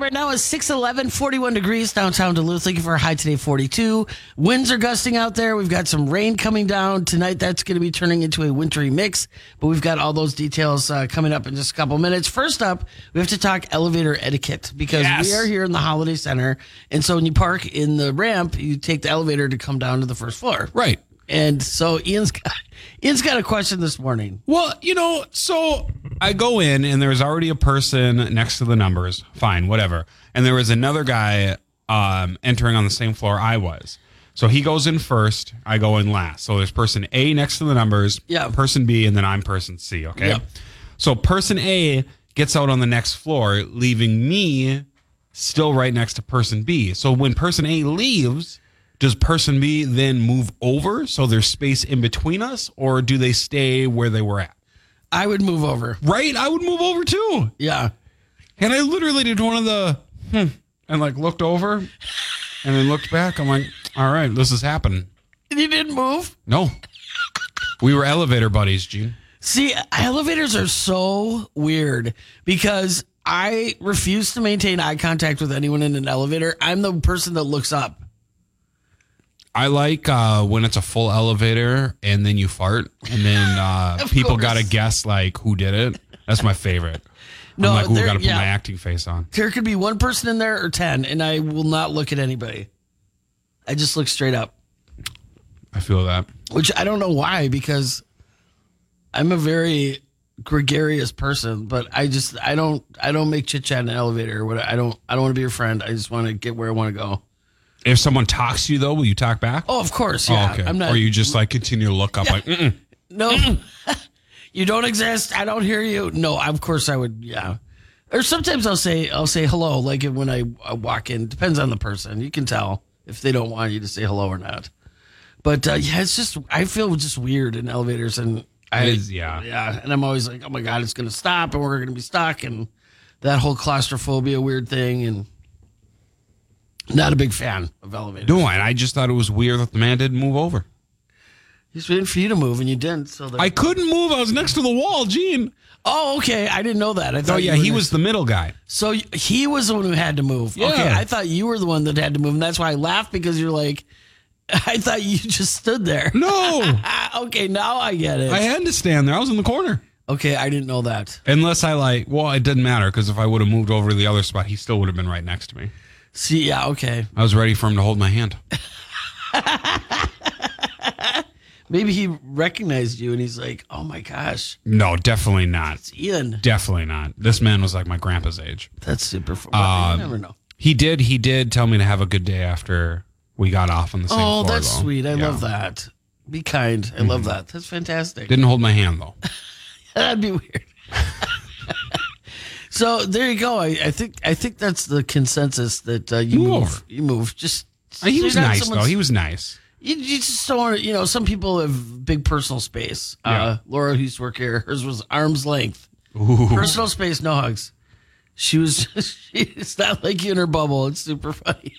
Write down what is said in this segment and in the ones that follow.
right now is 611, 41 degrees downtown Duluth. Looking for a high today, 42. Winds are gusting out there. We've got some rain coming down tonight. That's going to be turning into a wintry mix, but we've got all those details uh, coming up in just a couple minutes. First up, we have to talk elevator etiquette because Yes. we are here in the Holiday Center. And so when you park in the ramp, you take the elevator to come down to the first floor. Right. And so Ian's got, Ian's got a question this morning. Well, you know, so I go in and there's already a person next to the numbers. Fine, whatever. And there was another guy um, entering on the same floor I was. So he goes in first, I go in last. So there's person A next to the numbers, Yeah. person B, and then I'm person C, okay? Yep. So person A gets out on the next floor, leaving me still right next to person B. So when person A leaves, does person B then move over so there's space in between us, or do they stay where they were at? I would move over. Right? I would move over too. Yeah. And I literally did one of the hmm, and like looked over and then looked back. I'm like, all right, this is happening. And you didn't move? No. We were elevator buddies, Gene. See, elevators are so weird because I refuse to maintain eye contact with anyone in an elevator. I'm the person that looks up. I like uh, when it's a full elevator and then you fart and then uh, Of people course. got to guess like who did it. That's my favorite. No, I'm like, ooh, there- got to put yeah. my acting face on. There could be one person in there or 10, and I will not look at anybody. I just look straight up, I feel that. which I don't know why because I'm a very gregarious person, but I just I don't I don't make chit chat in an elevator. What I don't I don't want to be your friend. I just want to get where I want to go. If someone talks to you though, will you talk back? Oh, of course, yeah. oh, okay. I'm not. or you just like continue to look up like, Mm-mm. No, you don't exist. I don't hear you. No, of course I would. Yeah. Or sometimes I'll say I'll say hello, like when I, I walk in. Depends on the person. You can tell if they don't want you to say hello or not. But uh, yeah, it's just I feel just weird in elevators, and I is, yeah. yeah, and I'm always like, oh my god, it's gonna stop, and we're gonna be stuck, and that whole claustrophobia weird thing, and not a big fan of elevators. No, and I just thought it was weird that the man didn't move over. He's waiting for you to move, and you didn't. So I couldn't move. I was next to the wall, Gene. oh okay, I didn't know that. I thought Oh yeah, he was the middle guy. So y- he was the one who had to move. Yeah. Okay, I thought you were the one that had to move, and that's why I laughed because you're like, I thought you just stood there. No, okay, now I get it. I had to stand there. I was in the corner. okay, I didn't know that. Unless I like, well, it didn't matter because if I would have moved over to the other spot, he still would have been right next to me. See, yeah, okay. I was ready for him to hold my hand. Maybe he recognized you, and he's like, "Oh my gosh, No, definitely not. it's Ian." Definitely not. This man was like my grandpa's age. That's super fun. you Um, never know. He did. He did tell me to have a good day after we got off on the same Oh, floor. that's though. sweet. I Yeah. Mm-hmm. love that. Be kind. I love that. That's fantastic. Didn't hold my hand though. That'd be weird. so there you go. I, I think I think that's the consensus that uh, you Move move. You move. Just he was nice though. He was nice. You, you just don't want to, you know, some people have big personal space. Uh, Laura, who used to work here, hers was arm's length. Ooh. Personal space, no hugs. She was, she, it's not like you in her bubble. It's super funny.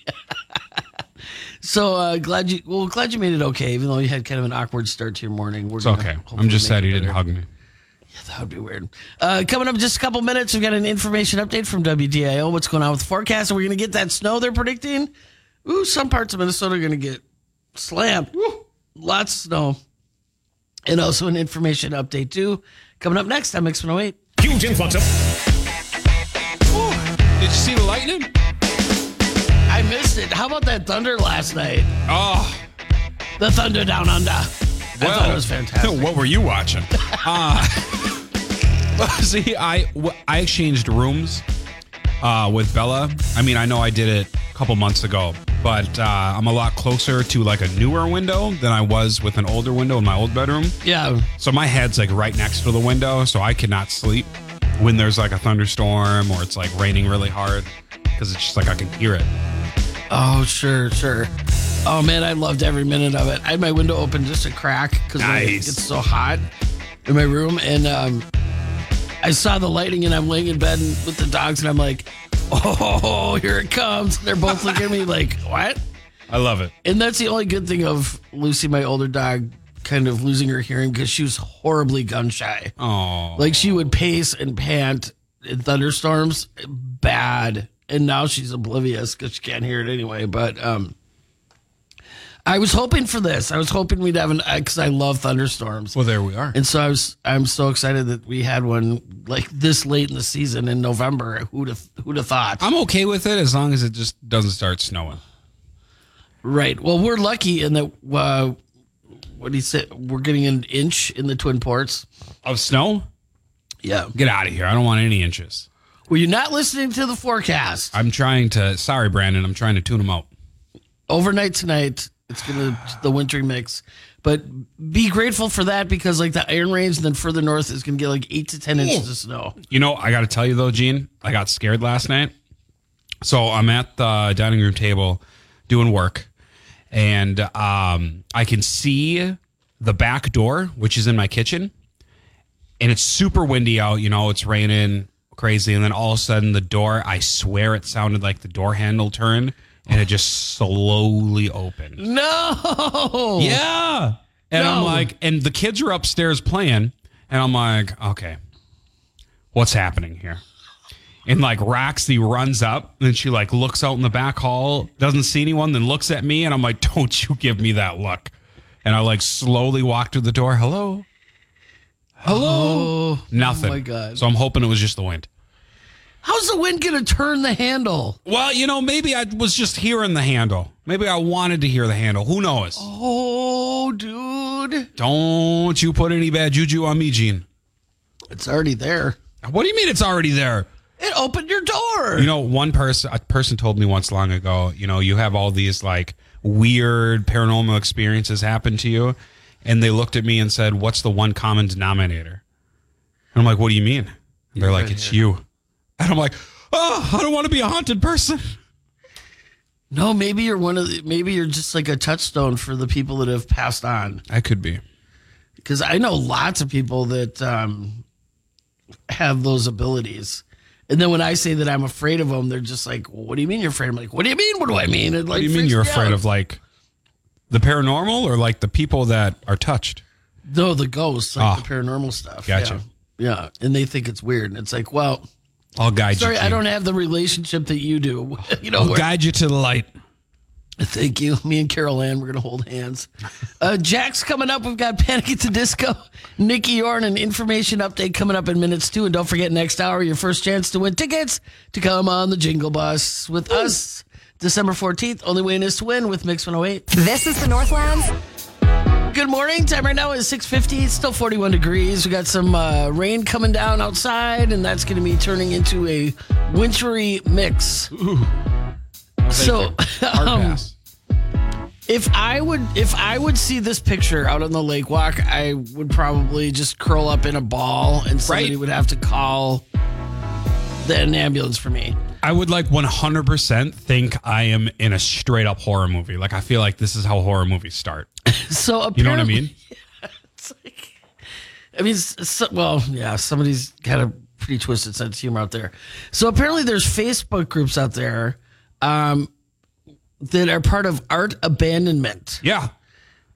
so uh, glad you, well, glad you made it okay, even though you had kind of an awkward start to your morning. We're It's okay. I'm just sad he didn't hug me. That would be weird. Uh, coming up in just a couple minutes, we've got an information update from WDIO. What's going on with the forecast? And we're going to get that snow they're predicting. Ooh, some parts of Minnesota are going to get slammed. Woo, lots of snow. And also an information update, too. Coming up next on Mix 108. Huge influx of Ooh, Did you see the lightning? I missed it. How about that thunder last night? Oh, The thunder down under. I thought it was fantastic. What were you watching? uh, see, I w- I exchanged rooms uh, with Bella. I mean, I know I did it a couple months ago, but uh, I'm a lot closer to like a newer window than I was with an older window in my old bedroom. Yeah. So my head's like right next to the window, so I cannot sleep when there's like a thunderstorm or it's like raining really hard because it's just like I can hear it. Oh, sure, sure. Oh, man, I loved every minute of it. I had my window open just a crack because it Nice. gets so hot in my room. And um, I saw the lighting and I'm laying in bed with the dogs and I'm like, oh, here it comes. They're both looking at me like, what? I love it. And that's the only good thing of Lucy, my older dog, kind of losing her hearing because she was horribly gun shy. Oh, Like she would pace and pant in thunderstorms bad. and now she's oblivious because she can't hear it anyway. But um, I was hoping for this. I was hoping we'd have an because I love thunderstorms. Well, there we are. And so I was, I'm so excited that we had one like this late in the season in November. Who'd have, who'd have thought? I'm okay with it as long as it just doesn't start snowing. Right. Well, we're lucky in that. Uh, what do you say? We're getting an inch in the Twin Ports. Of snow? Yeah. Get out of here. I don't want any inches. Well, you're not listening to the forecast. I'm trying to. Sorry, Brandon. I'm trying to tune them out. Overnight tonight, it's gonna the wintry mix. But be grateful for that because like the iron range, and then further north is gonna get like eight to ten inches of snow. You know, I got to tell you though, Gene, I got scared last night. So I'm at the dining room table doing work, and um, I can see the back door, which is in my kitchen, and it's super windy out. You know, it's raining crazy, and then all of a sudden the door. I swear it sounded like the door handle turned, and it just slowly opened. No. Yeah. And I'm like, and the kids are upstairs playing, and I'm like, okay, what's happening here? And like Roxy runs up and she like looks out in the back hall, doesn't see anyone, then looks at me, and I'm like, don't you give me that look. And I like slowly walk to the door. Hello. Hello. Oh, oh Nothing. Oh my god. So I'm hoping it was just the wind. How's the wind gonna turn the handle? Well, you know, maybe I was just hearing the handle. Maybe I wanted to hear the handle. Who knows? Oh, dude, Don't you put any bad juju on me, Gene. it's already there. What do you mean it's already there? It opened your door. You know, one person a person told me once long ago, you know, you have all these like weird paranormal experiences happen to you, and they looked at me and said, "What's the one common denominator?" And I'm like, "What do you mean?" And they're like, "It's you." And I'm like, "Oh, I don't want to be a haunted person." no, maybe you're one of the. Maybe you're just like a touchstone for the people that have passed on. I could be. Because I know lots of people that um, have those abilities. And then when I say that I'm afraid of them, they're just like, well, "What do you mean you're afraid?" I'm like, "What do you mean? What do I mean?" It like What do you mean you're me afraid out. of like the paranormal or like the people that are touched? No, the ghosts, like Ah. the paranormal stuff. Gotcha. Yeah. yeah, and they think it's weird, and it's like, well, I'll guide sorry, you. I don't have the relationship that you do. you know, I'll guide you to the light. Thank you. Me and Carol Anne, we're going to hold hands. Uh, Jack's coming up. We've got Panic at the Disco. Nicky Youre, an information update coming up in minutes too. And don't forget, next hour, your first chance to win tickets to come on the Jingle Bus with us. December 14th. Only way in is to win with Mix 108. This is the Northlands. Good morning. Time right now is 650. It's still 41 degrees. We got some uh, rain coming down outside, and that's going to be turning into a wintry mix. So, um. If I would, if I would see this picture out on the lake walk, I would probably just curl up in a ball, and somebody Right. would have to call an ambulance for me. I would like 100% think I am in a straight up horror movie. Like I feel like this is how horror movies start. So You know what I mean? It's like, I mean, so, well, yeah, somebody's got a pretty twisted sense of humor out there. So apparently, there's Facebook groups out there um, that are part of art abandonment. Yeah.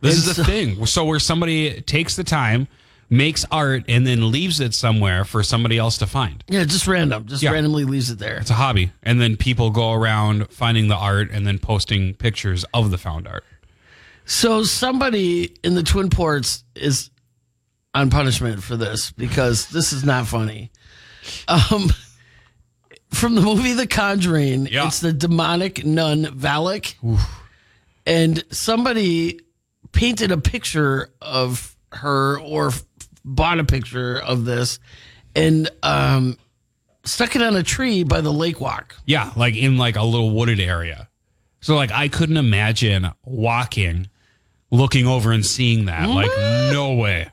This And is the so- thing. So where somebody takes the time, makes art, and then leaves it somewhere for somebody else to find. Yeah, just random, just Yeah. randomly leaves it there. It's a hobby. And then people go around finding the art and then posting pictures of the found art. So somebody in the Twin Ports is on punishment for this because this is not funny. Um, from the movie The Conjuring, Yeah. it's the demonic nun Valak, and somebody painted a picture of her or f- bought a picture of this and um, stuck it on a tree by the lake walk. Yeah, like in like a little wooded area. So like I couldn't imagine walking, looking over and seeing that. Like no way.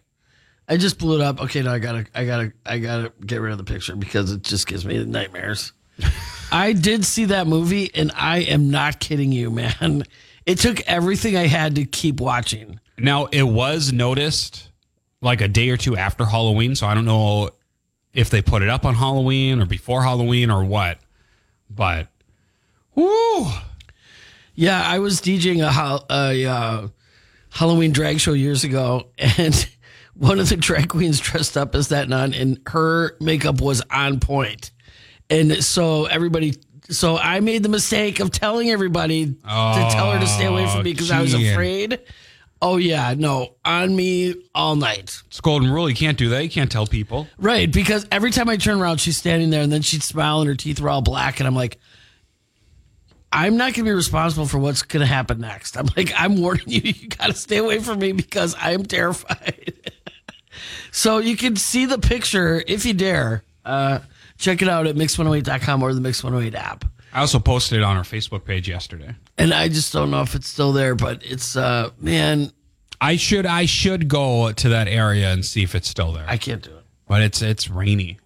I just blew it up. Okay, now I gotta, I gotta, I gotta get rid of the picture because it just gives me nightmares. I did see that movie, and I am not kidding you, man. It took everything I had to keep watching. Now it was noticed like a day or two after Halloween, so I don't know if they put it up on Halloween or before Halloween or what. But whoo, Yeah, I was DJing a, a uh, Halloween drag show years ago, and one of the drag queens dressed up as that nun, and her makeup was on point. And so everybody So I made the mistake of telling everybody to tell her to stay away from me because I was afraid. Oh yeah, no, on me all night. It's golden rule. You can't do that. You can't tell people. Right, because every time I turn around, she's standing there, and then she'd smile, and her teeth were all black, and I'm like, I'm not going to be responsible for what's going to happen next. I'm like, I'm warning you, you got to stay away from me because I am terrified. so you can see the picture if you dare. Uh, check it out at mix108.com or the Mix108 app. I also posted it on our Facebook page yesterday. And I just don't know if it's still there, but it's, uh, man, I should I should go to that area and see if it's still there. I can't do it. but it's it's rainy.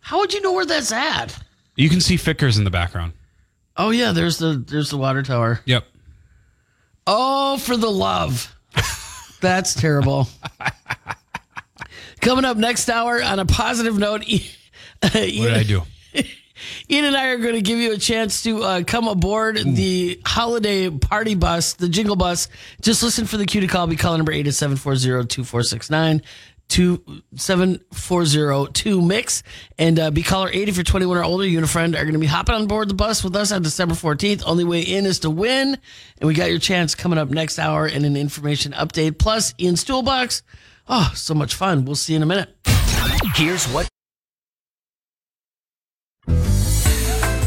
How would you know where that's at? You can see Fitger's in the background. Oh yeah, there's the there's the water tower. Yep. Oh, for the love. That's terrible. Coming up next hour on a positive note, What did I do? Ian and I are going to give you a chance to uh, come aboard the holiday party bus, the jingle bus. Just listen for the cue to call. Be calling number 887-440-2469. 27402 mix and uh, be caller 8 if you're 21 or older you and a friend are going to be hopping on board the bus with us on december 14th only way in is to win and we got your chance coming up next hour in an information update plus ian's toolbox oh so much fun we'll see you in a minute Here's what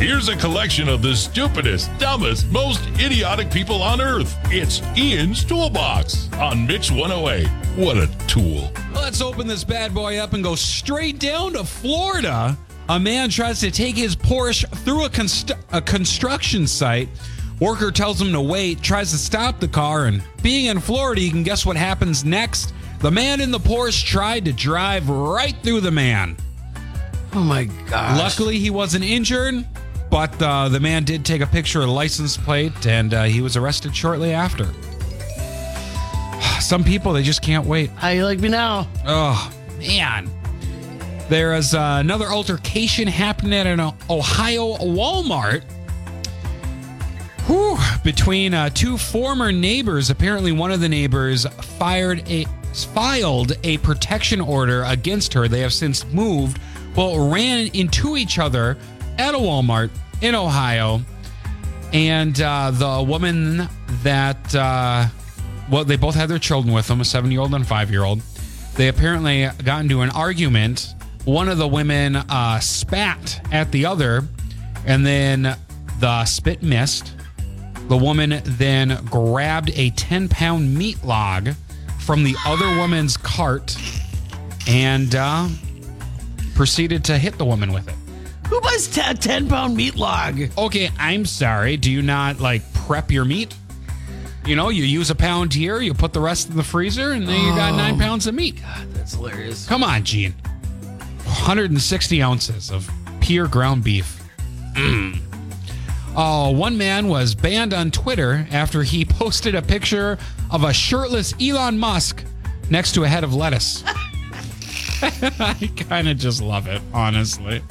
Here's a collection of the stupidest, dumbest, most idiotic people on earth. It's Ian's Toolbox on Mix 108. What a tool. Let's open this bad boy up and go straight down to Florida. A man tries to take his Porsche through a, const- a construction site. Worker tells him to wait, tries to stop the car, and being in Florida, you can guess what happens next. The man in the Porsche tried to drive right through the man. oh my gosh Luckily, he wasn't injured, but uh, the man did take a picture of the license plate and uh, he was arrested shortly after. Some people, they just can't wait. how you like me now Oh, man. There is uh, another altercation happening at an Ohio Walmart. Whew, between uh, two former neighbors. Apparently, one of the neighbors fired a filed a protection order against her. They have since moved. Well, ran into each other at a Walmart in Ohio, and uh, the woman that uh, well, they both had their children with them, a seven-year-old and a five-year-old. They apparently got into an argument. One of the women uh, spat at the other, and then the spit missed. The woman then grabbed a 10 pound meat log from the other woman's cart and uh, proceeded to hit the woman with it. Who buys t- a 10 pound meat log Okay, I'm sorry. Do you not like prep your meat? You know, you use a pound here, you put the rest in the freezer, and then you got nine pounds of meat. God, that's hilarious Come on, Gene. 160 ounces of pure ground beef. Mm. Oh, one man was banned on Twitter after he posted a picture of a shirtless Elon Musk next to a head of lettuce. I kind of just love it, honestly.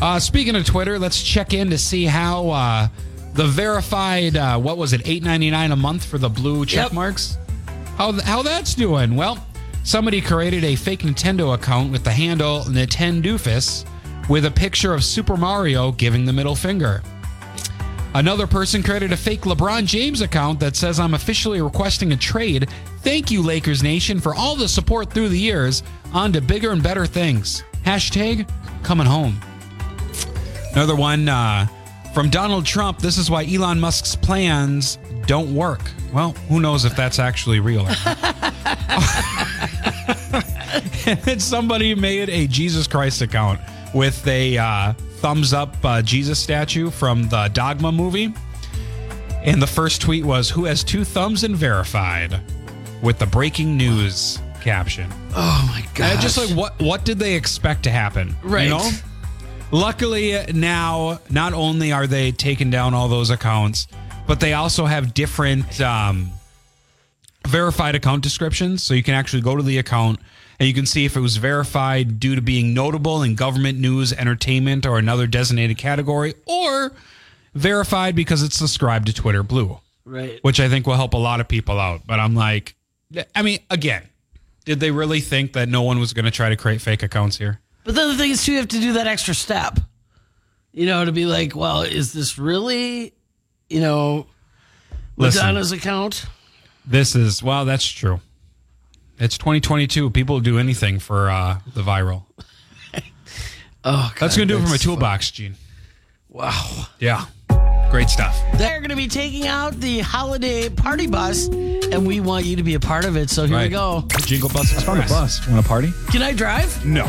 Uh, speaking of Twitter, let's check in to see how uh, the verified, uh, what was it, eight ninety nine a month for the blue check Yep. marks? How, how that's doing? Well, somebody created a fake Nintendo account with the handle Nintendoofus with a picture of Super Mario giving the middle finger. Another person created a fake LeBron James account that says, I'm officially requesting a trade. Thank you, Lakers Nation, for all the support through the years. On to bigger and better things. Hashtag coming home. Another one uh, from Donald Trump. This is why Elon Musk's plans don't work. Well, who knows if that's actually real or not. and somebody made a Jesus Christ account with a uh, thumbs up uh, Jesus statue from the Dogma movie. And the first tweet was, Who has two thumbs and verified? With the breaking news caption. oh my god just like what what did they expect to happen? Right. You know? Luckily now not only are they taking down all those accounts, but they also have different um, verified account descriptions. So you can actually go to the account and you can see if it was verified due to being notable in government news, entertainment, or another designated category, or verified because it's subscribed to Twitter Blue right which I think will help a lot of people out. But I'm like, I mean, again, did they really think that no one was going to try to create fake accounts here? But then the thing is, too, you have to do that extra step. You know, to be like, well, is this really, you know, Listen. Madonna's account? This is well, that's true. It's 2022. People do anything for uh, the viral. Oh, God, That's gonna do it for my that's toolbox, Gene. Wow. Yeah, great stuff. They're going to be taking out the holiday party bus, and we want you to be a part of it. So here we go. Jingle Bus On a Express. bus. Want to party? Can I drive? No.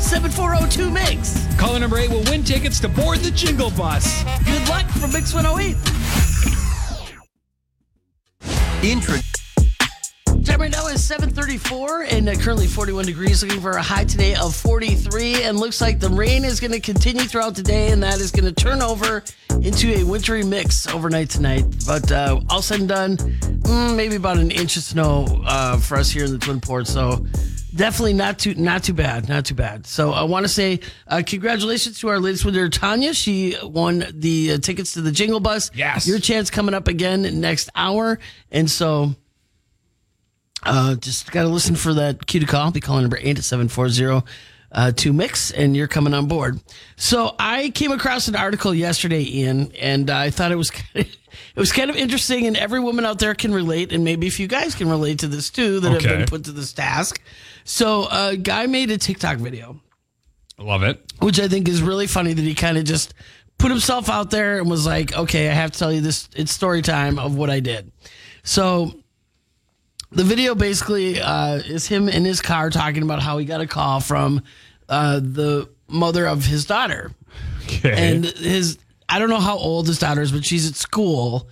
7402 Mix. Caller number eight will win tickets to board the Jingle Bus. Good luck from Mix 108. Intro. Time right now is 734 and uh, currently 41 degrees. Looking for a high today of 43. And looks like the rain is going to continue throughout the day and that is going to turn over into a wintry mix overnight tonight. But uh, all said and done, mm, maybe about an inch of snow uh, for us here in the Twin Ports. So definitely not too not too bad, not too bad. So I want to say uh, congratulations to our latest winner, Tanya. She won the uh, tickets to the Jingle Bus. Yes. your chance coming up again next hour, and so. Uh, just got to listen for that cue to call. Be calling number eight at seven four zero uh, to mix, and you're coming on board. So I came across an article yesterday, Ian, and I thought it was kind of, it was kind of interesting, and every woman out there can relate, and maybe if you guys can relate to this too, that have been put to this task. So a guy made a TikTok video Love it. which I think is really funny that he kind of just put himself out there and was like, okay, I have to tell you this. It's story time of what I did. So the video basically uh, is him in his car talking about how he got a call from uh, the mother of his daughter. Okay. And his, I don't know how old his daughter is, but she's at school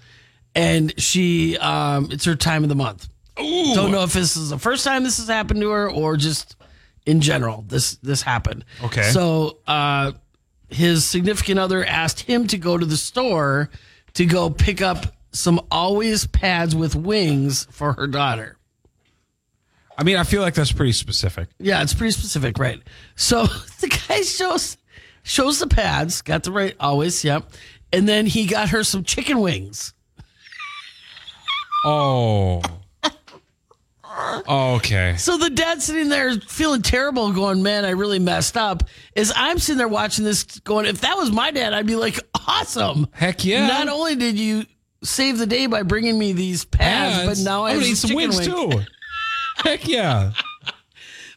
and she, um, it's her time of the month. Ooh. Don't know if this is the first time this has happened to her or just in general this this happened. Okay. So uh, his significant other asked him to go to the store to go pick up some always pads with wings for her daughter. I mean, I feel like that's pretty specific. Yeah, it's pretty specific, right? So the guy shows shows the pads, got the right always, yep. And then he got her some chicken wings. Oh. Okay. So the dad sitting there feeling terrible, going, "Man, I really messed up." As I'm sitting there watching this, going, "If that was my dad, I'd be like, awesome." Heck yeah. Not only did you save the day by bringing me these pads, but now I I'm have gonna eat some wings too. Heck yeah.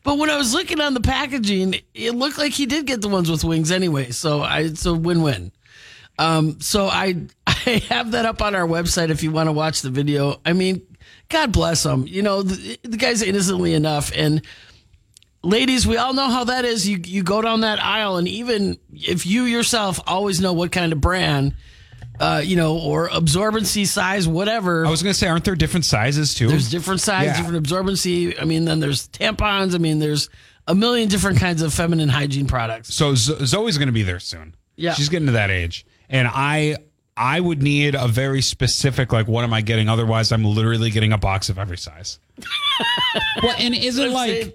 But when I was looking on the packaging, it looked like he did get the ones with wings anyway. So I, it's a win-win. Um, so I, I have that up on our website if you want to watch the video. I mean, God bless him. You know, the, the guy's innocently enough. And ladies, we all know how that is. You, you go down that aisle and even if you yourself always know what kind of brand, uh, you know, or absorbency size, whatever. I was gonna say, aren't there different sizes too? There's different size, Yeah. different absorbency. I mean, then there's tampons. I mean, there's a million different kinds of feminine hygiene products. so Zoe's gonna be there soon. Yeah. She's getting to that age, and I. I would need a very specific, like, what am I getting? Otherwise, I'm literally getting a box of every size. well, and isn't I'm like, saying.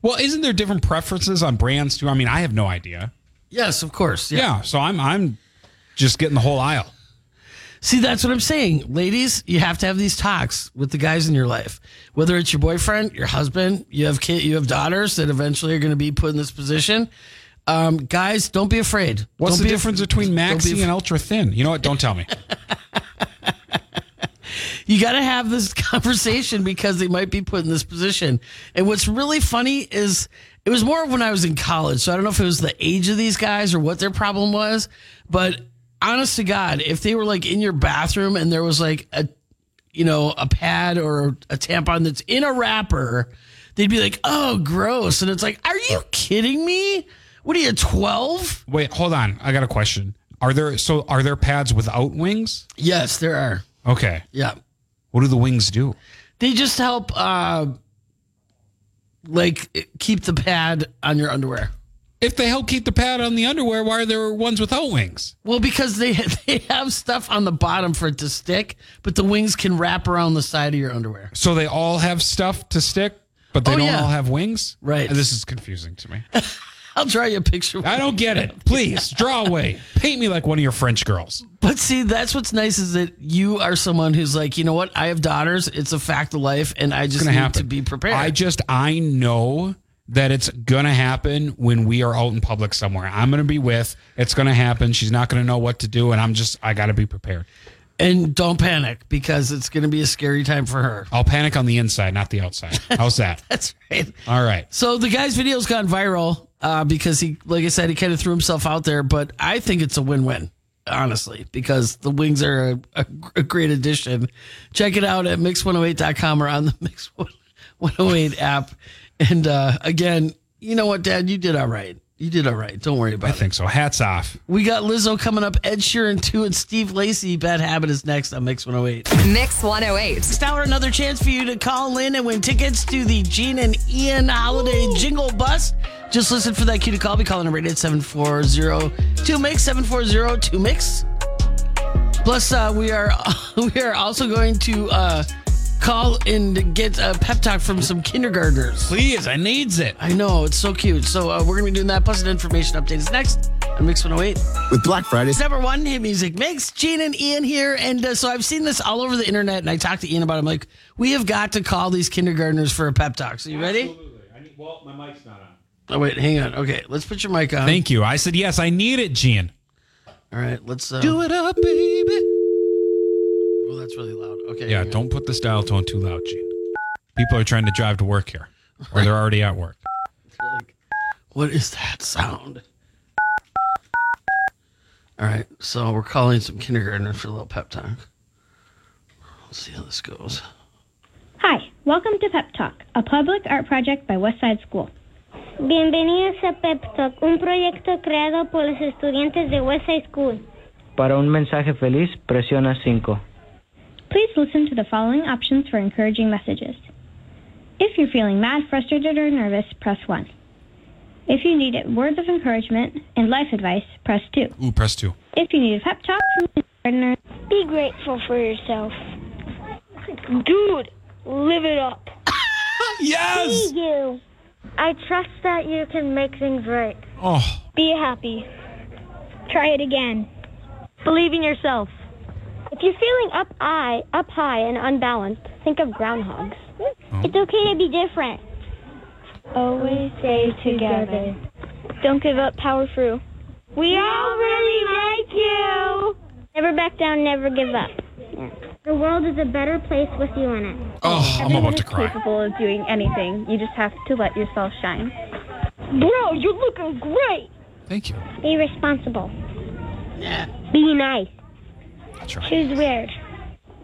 well, isn't there different preferences on brands too? I mean, I have no idea. Yes, of course. Yeah. Yeah, so I'm I'm just getting the whole aisle. See, that's what I'm saying. Ladies, you have to have these talks with the guys in your life. Whether it's your boyfriend, your husband, you have kid, you have daughters that eventually are going to be put in this position. Um, guys, don't be afraid. What's Don't the be af- difference between don't be maxi af- and ultra thin? You know what? Don't tell me. you got to have this conversation because they might be put in this position. And what's really funny is it was more of when I was in college. So I don't know if it was the age of these guys or what their problem was, but honest to God, if they were like in your bathroom and there was like a, you know, a pad or a tampon that's in a wrapper, they'd be like, oh, gross. And it's like, are you kidding me? What are you, 12? Wait, hold on. I got a question. Are there so are there pads without wings? Yes, there are. Okay. Yeah. What do the wings do? They just help, uh, like keep the pad on your underwear. If they help keep the pad on the underwear, why are there ones without wings? Well, because they they have stuff on the bottom for it to stick, but the wings can wrap around the side of your underwear. So they all have stuff to stick, but they Oh, don't yeah. all have wings? Right. This is confusing to me. I'll draw you a picture. I don't get it. Please draw away. Paint me like one of your French girls. But see, that's what's nice is that you are someone who's like, you know what? I have daughters. It's a fact of life, and I just need happen. to be prepared. I just I know that it's gonna happen when we are out in public somewhere. I'm gonna be with. It's gonna happen. She's not gonna know what to do, and I'm just I gotta be prepared. And don't panic because it's going to be a scary time for her. I'll panic on the inside, not the outside. How's that? That's right. All right. So the guy's video's gone viral uh, because he, like I said, he kind of threw himself out there. But I think it's a win-win, honestly, because the wings are a, a, a great addition. Check it out at mix108.com or on the Mix 108 app. And uh, again, you know what, Dad, you did all right. You did all right. Don't worry about I it. I think so. Hats off. We got Lizzo coming up, Ed Sheeran too, and Steve Lacey. Bad Habit is next on Mix 108. Mix 108. Next hour, another chance for you to call in and win tickets to the Gene and Ian Holiday Jingle Bus. Just listen for that cue to call. Be calling a rate at 740 Mix, 740 Mix. Plus, uh, we are we are also going to uh, call and get a pep talk from some kindergartners. Please, I needs it. I know, it's so cute. So uh, we're going to be doing that. Plus, an information update is next on Mix 108. With Black Friday, It's number one hit music mix. Gene and Ian here, and uh, so I've seen this all over the internet, and I talked to Ian about. it. I'm like, we have got to call these kindergartners for a pep talk. So you ready? Absolutely. I need, well, my mic's not on. Oh wait, hang on. Okay, let's put your mic on. Thank you. I said yes. I need it, Gene. all right, let's uh, Do it up, baby. Well, that's really loud. Okay. Yeah, don't put the dial tone too loud, Gene. People are trying to drive to work here, or they're already at work. Like, what is that sound? All right, so we're calling some kindergartners for a little pep talk. Let's see how this goes. Hi, welcome to Pep Talk, a public art project by Westside School. Bienvenidos a Pep Talk, un proyecto creado por los estudiantes de Westside School. Para un mensaje feliz, presiona 5. Please listen to the following options for encouraging messages. If you're feeling mad, frustrated, or nervous, press 1. If you need words of encouragement and life advice, press 2. Ooh, press two. If you need a pep talk from the gardener, Be grateful for yourself. Dude, live it up. Yes. See You. I trust that you can make things right. Oh, Be happy. Try it again. Believe in yourself. If you're feeling up high, up high and unbalanced, think of groundhogs. Oh. It's okay to be different. Always stay together. Don't give up, power through. We all really like you. Never back down, never give up. The world is a better place with you in it. oh, I'm about to cry. capable of doing anything. You just have to let yourself shine. Bro, you're looking great. Thank you. Be responsible. Yeah. Be nice. That's right. Choose weird.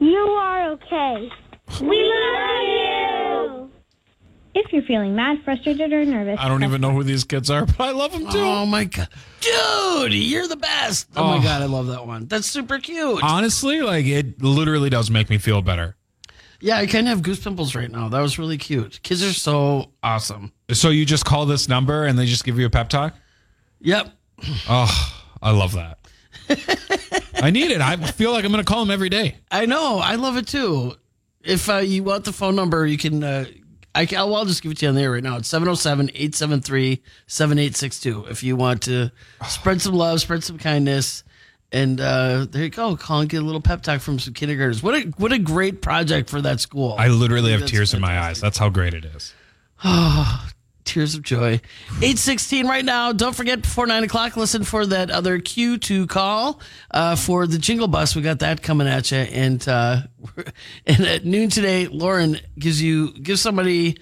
You are okay. We love you. If you're feeling mad, frustrated, or nervous, I don't even know who these kids are, but I love them too. Oh my god, dude, you're the best. Oh, Oh. my god, I love that one. That's super cute. Honestly, like it literally does make me feel better. yeah, I kind of have goose pimples right now. That was really cute. Kids are so awesome. So you just call this number and they just give you a pep talk? Yep. Oh, I love that. I need it. I feel like I'm going to call them every day. I know. I love it too. If uh, you want the phone number, you can. Uh, I can, I'll, just give it to you on the air right now. It's 707 873 7862. If you want to spread some love, spread some kindness. And uh, there you go. Call and get a little pep talk from some kindergartners. What a what a great project for that school. I literally have tears in my eyes. That's how great it is. Tears of joy. 816 right now. Don't forget before 9 o'clock, listen for that other cue to call uh, for the jingle bus. We got that coming at you. And uh, and at noon today, Lauren gives you gives somebody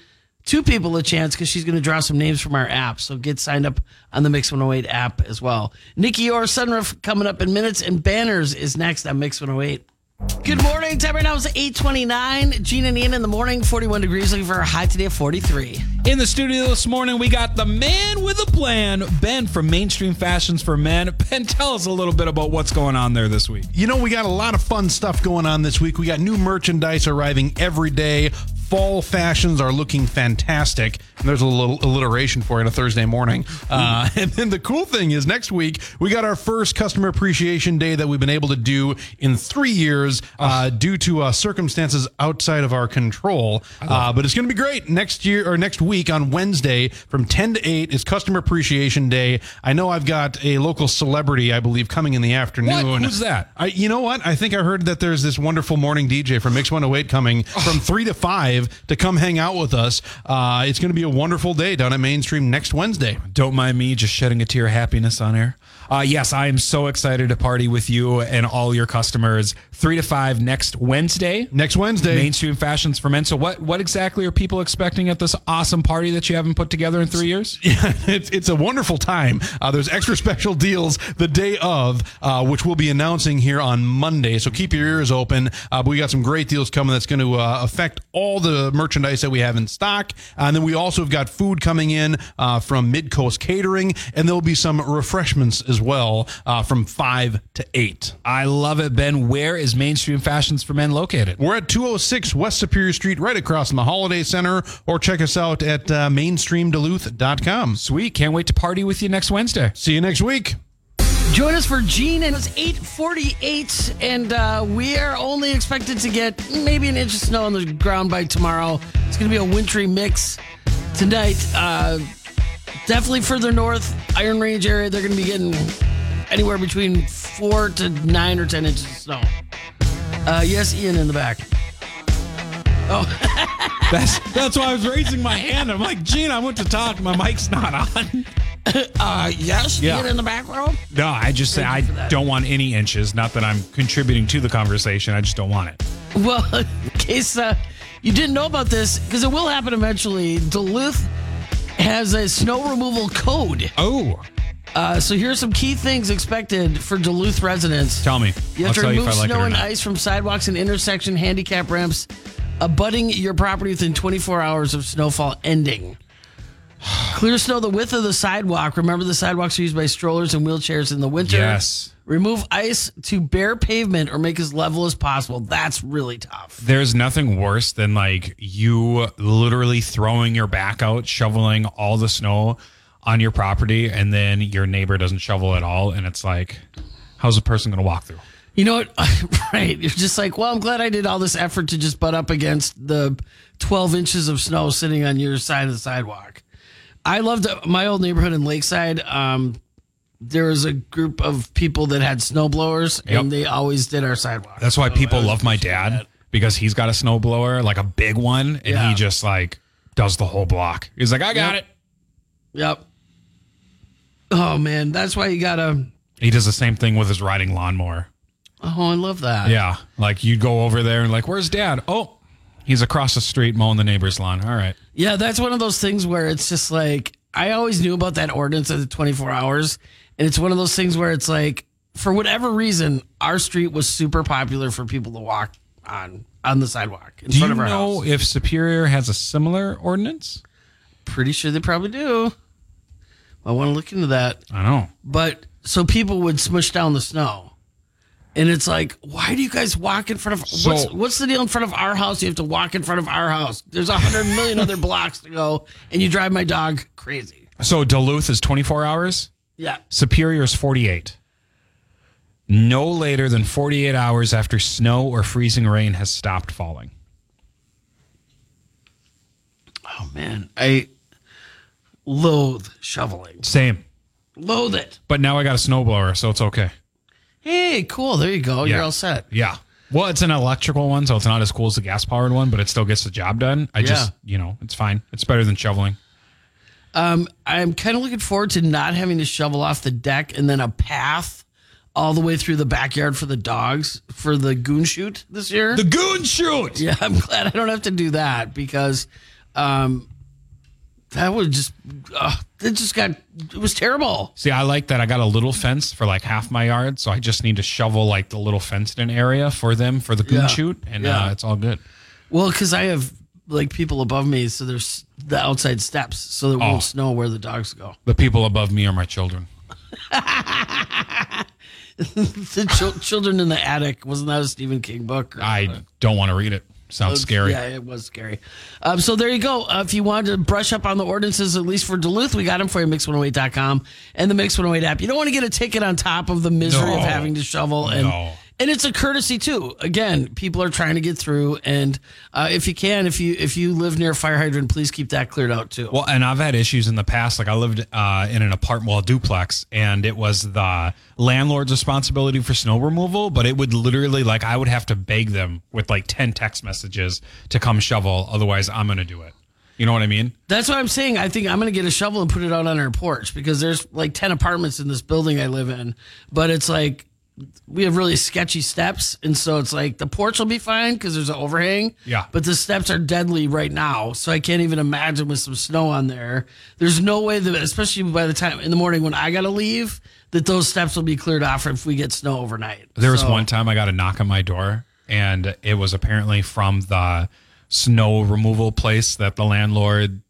two people a chance because she's going to draw some names from our app. So get signed up on the Mix 108 app as well. Nicky Youre Sunroof coming up in minutes, and Banners is next on Mix 108. Good morning. Time right now is 829. Gene and Ian in the morning, 41 degrees, looking for a high today of 43. In the studio this morning, we got the man with a plan, Ben from Mainstream Fashions for Men. Ben, tell us a little bit about what's going on there this week. You know, we got a lot of fun stuff going on this week. We got new merchandise arriving every day. Fall fashions are looking fantastic. And there's a little alliteration for it a Thursday morning. Uh, and then the cool thing is, next week, we got our first Customer Appreciation Day that we've been able to do in three years uh, due to uh, circumstances outside of our control. Uh, but it's going to be great. Next year or next week on Wednesday from 10 to 8 is Customer Appreciation Day. I know I've got a local celebrity, I believe, coming in the afternoon. Who's that? I, you know what? I think I heard that there's this wonderful morning DJ from Mix 108 coming from 3 to 5 5 to come hang out with us. Uh, it's going to be a wonderful day down at Mainstream next Wednesday. Don't mind me just shedding a tear of happiness on air. Uh, yes, I am so excited to party with you and all your customers. Three to five next Wednesday. Next Wednesday. Mainstream Fashions for Men. So, what what exactly are people expecting at this awesome party that you haven't put together in three years? Yeah, it's, it's a wonderful time. Uh, there's extra special deals the day of, uh, which we'll be announcing here on Monday. So keep your ears open. Uh, but we got some great deals coming that's going to uh, affect all the merchandise that we have in stock. and then we also have got food coming in uh, from Mid Coast Catering, and there'll be some refreshments as well uh, from 5 to 8. I love it, Ben. Where is Mainstream Fashions for Men located? We're at 206 West Superior Street, right across from the Holiday Center, or check us out at uh, mainstreamduluth.com. Sweet. Can't wait to party with you next Wednesday. See you next week. Join us for Gene, and it's 848, and uh, we are only expected to get maybe an inch of snow on the ground by tomorrow. It's going to be a wintry mix tonight. Uh, definitely further north, Iron Range area, they're going to be getting anywhere between four to nine or 10 inches of snow. Uh, yes, Ian in the back. Oh, that's that's why I was raising my hand. I'm like, Gene, I want to talk. My mic's not on. Uh, yes, Yeah. Ian in the back row. No, I just say I you for that. don't want any inches. Not that I'm contributing to the conversation. I just don't want it. Well, in case uh, you didn't know about this, because it will happen eventually, Duluth has a snow removal code. Oh, Uh, so here's some key things expected for Duluth residents. tell me. You I'll have to remove like snow and not. ice from sidewalks and intersection handicap ramps, abutting your property within 24 hours of snowfall ending. Clear snow the width of the sidewalk. Remember, the sidewalks are used by strollers and wheelchairs in the winter. Yes. Remove ice to bare pavement or make as level as possible. That's really tough. There's nothing worse than like you literally throwing your back out, shoveling all the snow on your property, and then your neighbor doesn't shovel at all, and it's like, how's a person going to walk through? You know what? right. You're just like, well, I'm glad I did all this effort to just butt up against the 12 inches of snow sitting on your side of the sidewalk. I loved my old neighborhood in Lakeside. Um, there was a group of people that had snow blowers Yep. and they always did our sidewalk. That's why people love my dad because he's got a snowblower, like a big one, and Yeah. he just like does the whole block. He's like, I got Yep. it. Yep. Oh, man. That's why you got to. He does the same thing with his riding lawnmower. Oh, I love that. Yeah. Like you'd go over there and like, where's dad? Oh, he's across the street mowing the neighbor's lawn. All right. Yeah, that's one of those things where it's just like I always knew about that ordinance of the 24 hours, and it's one of those things where it's like for whatever reason, our street was super popular for people to walk on on the sidewalk in Do front you of our know house. if Superior has a similar ordinance? Pretty sure they probably do. I want to look into that, I know. but so people would smush down the snow. And it's like, why do you guys walk in front of So- what's what's the deal in front of our house? You have to walk in front of our house. There's a hundred million other blocks to go, and you drive my dog crazy. So Duluth is 24 hours. Yeah. Superior is 48. No later than 48 hours after snow or freezing rain has stopped falling. Oh man, I loathe shoveling. Same. Loathe it. But now I got a snowblower, so it's okay. Hey, cool. There you go. You're Yeah. all set. Yeah. Well, it's an electrical one, so it's not as cool as the gas powered one, but it still gets the job done. I just, you know, it's fine. It's better than shoveling. Um, I'm kind of looking forward to not having to shovel off the deck and then a path all the way through the backyard for the dogs for the goon shoot this year. The goon shoot. yeah, I'm glad I don't have to do that because um, that was just uh, it just got it was terrible. See, I like that. I got a little fence for like half my yard, so I just need to shovel like the little fenced in area for them for the goon Yeah. shoot, and Yeah. uh, it's all good. Well, because I have like people above me, so there's the outside steps, so it Oh. won't snow where the dogs go. The people above me are my children. the chil- children in the attic wasn't that a Stephen King book? I don't want to read it. Sounds scary. Yeah, it was scary. Um, so there you go. Uh, if you wanted to brush up on the ordinances, at least for Duluth, we got them for you, Mix108.com and the Mix108 app. You don't want to get a ticket on top of the misery No. of having to shovel and No. And it's a courtesy too. Again, people are trying to get through, and uh, if you can, if you if you live near a fire hydrant, please keep that cleared out too. Well, and I've had issues in the past. Like I lived uh, in an apartment, well, duplex, and it was the landlord's responsibility for snow removal. But it would literally, like, I would have to beg them with like ten text messages to come shovel. Otherwise, I'm going to do it. You know what I mean? That's what I'm saying. I think I'm going to get a shovel and put it out on our porch because there's like 10 apartments in this building I live in. But it's like we have really sketchy steps. And so it's like the porch will be fine because there's an overhang. Yeah. But the steps are deadly right now. So I can't even imagine with some snow on there. There's no way that, especially by the time in the morning when I got to leave, that those steps will be cleared off if we get snow overnight. There was So- one time I got a knock on my door, and it was apparently from the snow removal place that the landlord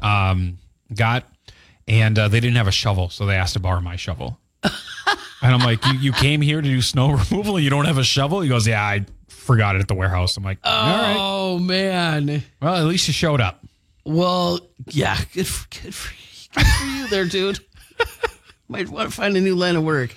um, got, and uh, they didn't have a shovel, so they asked to borrow my shovel. and I'm like, you, you came here to do snow removal, and you don't have a shovel? He goes, Yeah, I forgot it at the warehouse. I'm like, All right. Oh, man. Well, at least you showed up. Well, yeah, good for, good for, good for you there, dude. Might want to find a new line of work.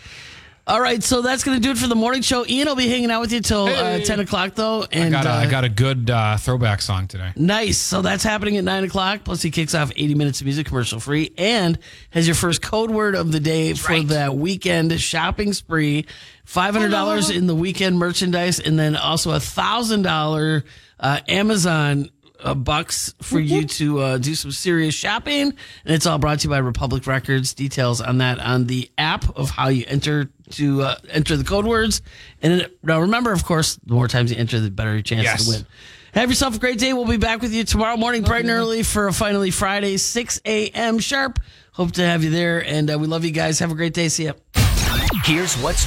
All right, so that's going to do it for the morning show. Ian will be hanging out with you till uh, 10 o'clock, though. And I got, a, I uh, got a good uh, throwback song today. nice. So that's happening at 9 o'clock. Plus, he kicks off 80 minutes of music commercial free and has your first code word of the day for that weekend shopping spree. $500 in the weekend merchandise, and then also a $1,000 uh, Amazon uh, bucks for you to uh, do some serious shopping. And it's all brought to you by Republic Records. Details on that on the app of how you enter to uh, enter the code words. And then, now remember, of course, the more times you enter, the better your chance Yes. to win. Have yourself a great day. We'll be back with you tomorrow morning, bright and early, for a finally Friday, 6 a.m. sharp. Hope to have you there. And uh, we love you guys. Have a great day. See ya. Here's what's